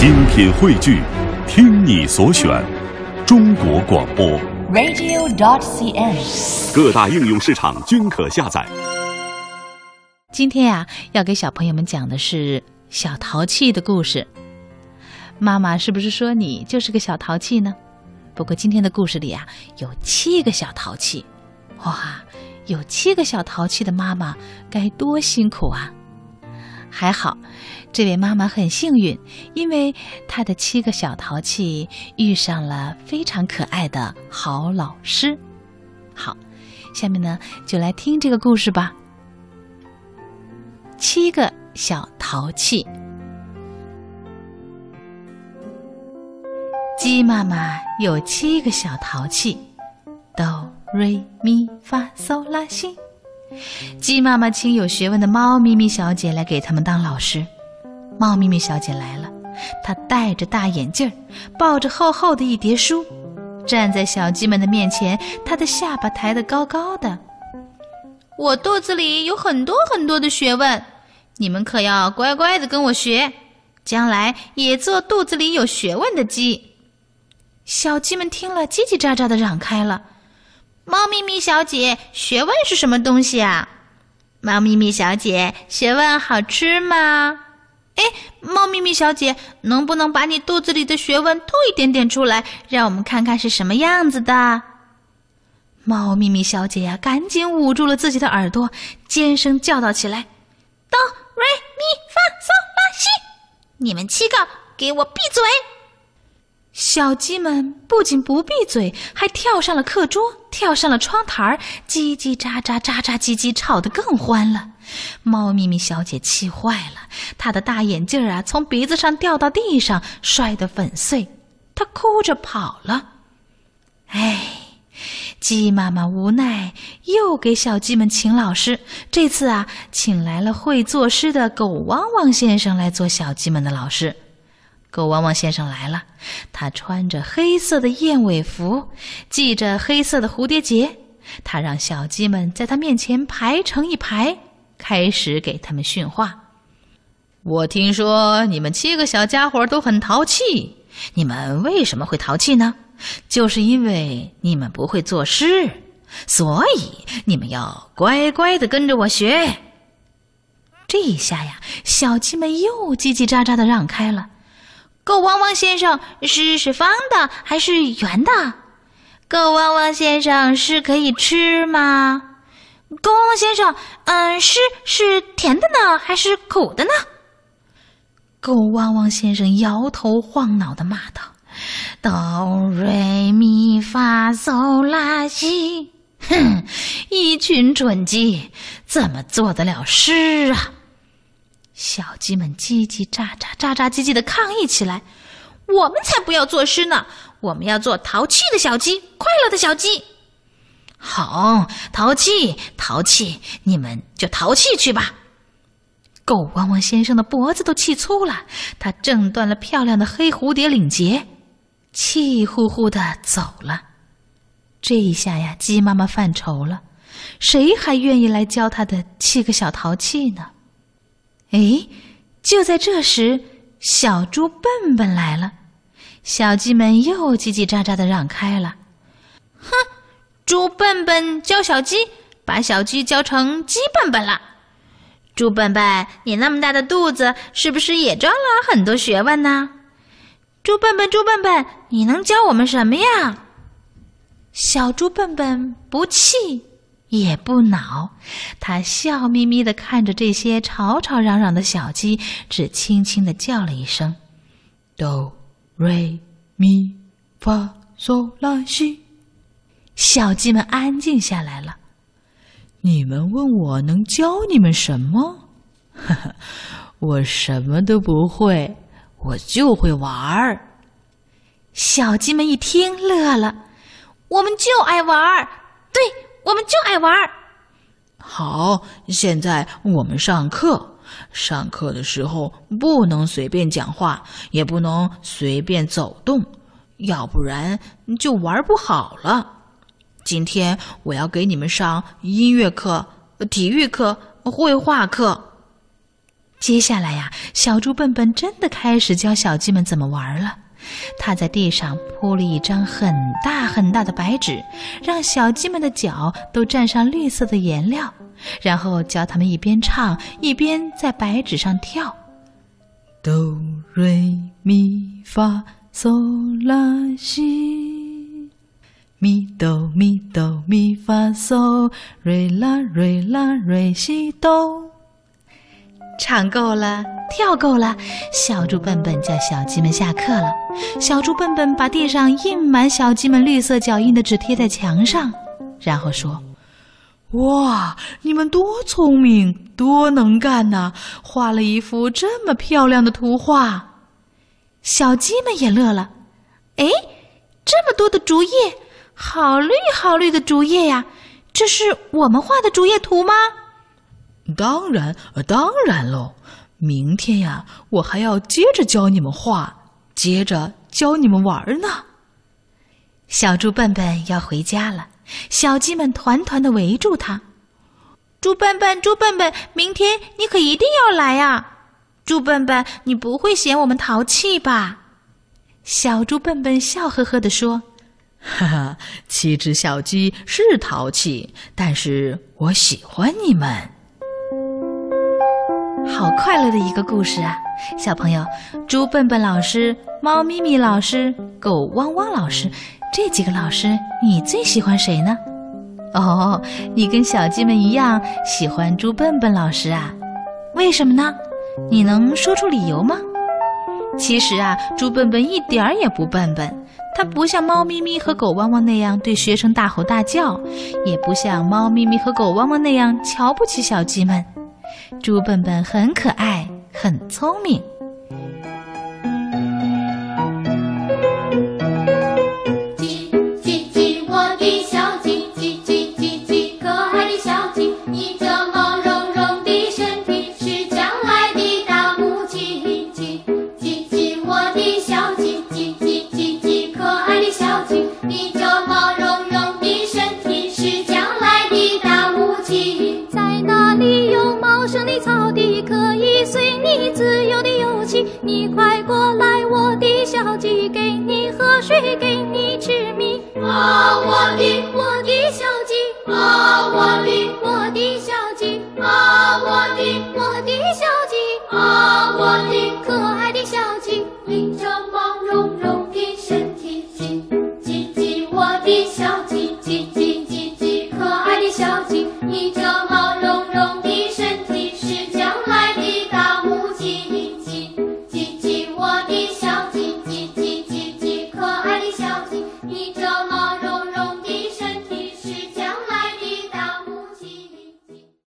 精品汇聚，听你所选，中国广播。radio.dot.cn，。各大应用市场均可下载。今天呀、要给小朋友们讲的是小淘气的故事。妈妈是不是说你就是个小淘气呢？不过今天的故事里啊，有七个小淘气，哇，有七个小淘气的妈妈该多辛苦啊！还好，这位妈妈很幸运，因为她的七个小淘气遇上了非常可爱的好老师。好，下面呢就来听这个故事吧。七个小淘气。鸡妈妈有七个小淘气，哆瑞咪发嗦拉西。鸡妈妈请有学问的猫咪咪小姐来给他们当老师。猫咪咪小姐来了，她戴着大眼镜，抱着厚厚的一叠书，站在小鸡们的面前，她的下巴抬得高高的。我肚子里有很多很多的学问，你们可要乖乖的跟我学，将来也做肚子里有学问的鸡。小鸡们听了，叽叽喳喳的嚷开了：“猫咪咪小姐，学问是什么东西啊？猫咪咪小姐，学问好吃吗？哎，猫咪咪小姐，能不能把你肚子里的学问吐一点点出来，让我们看看是什么样子的？”猫咪咪小姐呀、赶紧捂住了自己的耳朵，尖声叫道起来：“哆瑞咪发嗦拉西！你们七个给我闭嘴！”小鸡们不仅不闭嘴，还跳上了课桌，跳上了窗台，叽叽喳喳、喳喳叽叽，吵得更欢了。猫咪咪小姐气坏了，她的大眼镜啊，从鼻子上掉到地上，摔得粉碎。她哭着跑了。哎，鸡妈妈无奈，又给小鸡们请老师。这次啊，请来了会作诗的狗汪汪先生来做小鸡们的老师。狗汪汪先生来了，他穿着黑色的燕尾服，系着黑色的蝴蝶结。他让小鸡们在他面前排成一排，开始给他们训话。我听说你们七个小家伙都很淘气，你们为什么会淘气呢？就是因为你们不会作诗，所以你们要乖乖的跟着我学。这一下呀，小鸡们又叽叽喳喳的让开了。狗汪汪先生，诗是方的还是圆的？狗汪汪先生，是可以吃吗？狗汪汪先生，嗯，诗是甜的呢还是苦的呢？狗汪汪先生摇头晃脑的骂道：“哆瑞咪发嗦拉西，哼，一群蠢鸡，怎么做得了诗啊？”小鸡们叽叽喳喳、喳喳叽叽的抗议起来：“我们才不要作诗呢！我们要做淘气的小鸡，快乐的小鸡。”好，淘气，淘气，你们就淘气去吧。狗汪汪先生的脖子都气粗了，他挣断了漂亮的黑蝴蝶领结，气呼呼的走了。这一下呀，鸡妈妈犯愁了，谁还愿意来教他的七个小淘气呢？哎，就在这时，小猪笨笨来了。小鸡们又叽叽喳喳的让开了。哼，猪笨笨教小鸡，把小鸡教成鸡笨笨了。猪笨笨，你那么大的肚子，是不是也装了很多学问呢？猪笨笨，猪笨笨，你能教我们什么呀？小猪笨笨不气。也不恼，他笑眯眯的看着这些吵吵嚷嚷的小鸡，只轻轻的叫了一声：“哆瑞咪发嗦拉西。”小鸡们安静下来了。你们问我能教你们什么？呵呵，我什么都不会，我就会玩儿。小鸡们一听乐了，我们就爱玩儿，对。我们就爱玩儿。好，现在我们上课。上课的时候不能随便讲话，也不能随便走动，要不然就玩不好了。今天我要给你们上音乐课、体育课、绘画课。接下来呀，小猪笨笨真的开始教小鸡们怎么玩了。他在地上铺了一张很大很大的白纸，让小鸡们的脚都沾上绿色的颜料，然后教他们一边唱一边在白纸上跳：哆瑞咪发嗦拉西，咪哆咪哆咪发嗦，瑞拉瑞拉瑞西哆。唱够了，跳够了，小猪笨笨叫小鸡们下课了。小猪笨笨把地上印满小鸡们绿色脚印的纸贴在墙上，然后说：“哇，你们多聪明，多能干呐！画了一幅这么漂亮的图画。”小鸡们也乐了。哎，这么多的竹叶，好绿好绿的竹叶呀！这是我们画的竹叶图吗？当然，当然喽！明天呀，我还要接着教你们画，接着教你们玩呢。小猪笨笨要回家了，小鸡们团团的围住他。猪笨笨，猪笨笨，明天你可一定要来啊！猪笨笨，你不会嫌我们淘气吧？小猪笨笨笑呵呵地说：“哈哈，七只小鸡是淘气，但是我喜欢你们。”好快乐的一个故事啊，小朋友，猪笨笨老师、猫咪咪老师、狗汪汪老师，这几个老师你最喜欢谁呢？哦，你跟小鸡们一样喜欢猪笨笨老师啊？为什么呢？你能说出理由吗？其实啊，猪笨笨一点儿也不笨笨，它不像猫咪咪和狗汪汪那样对学生大吼大叫，也不像猫咪咪和狗汪汪那样瞧不起小鸡们。猪笨笨很可爱，很聪明。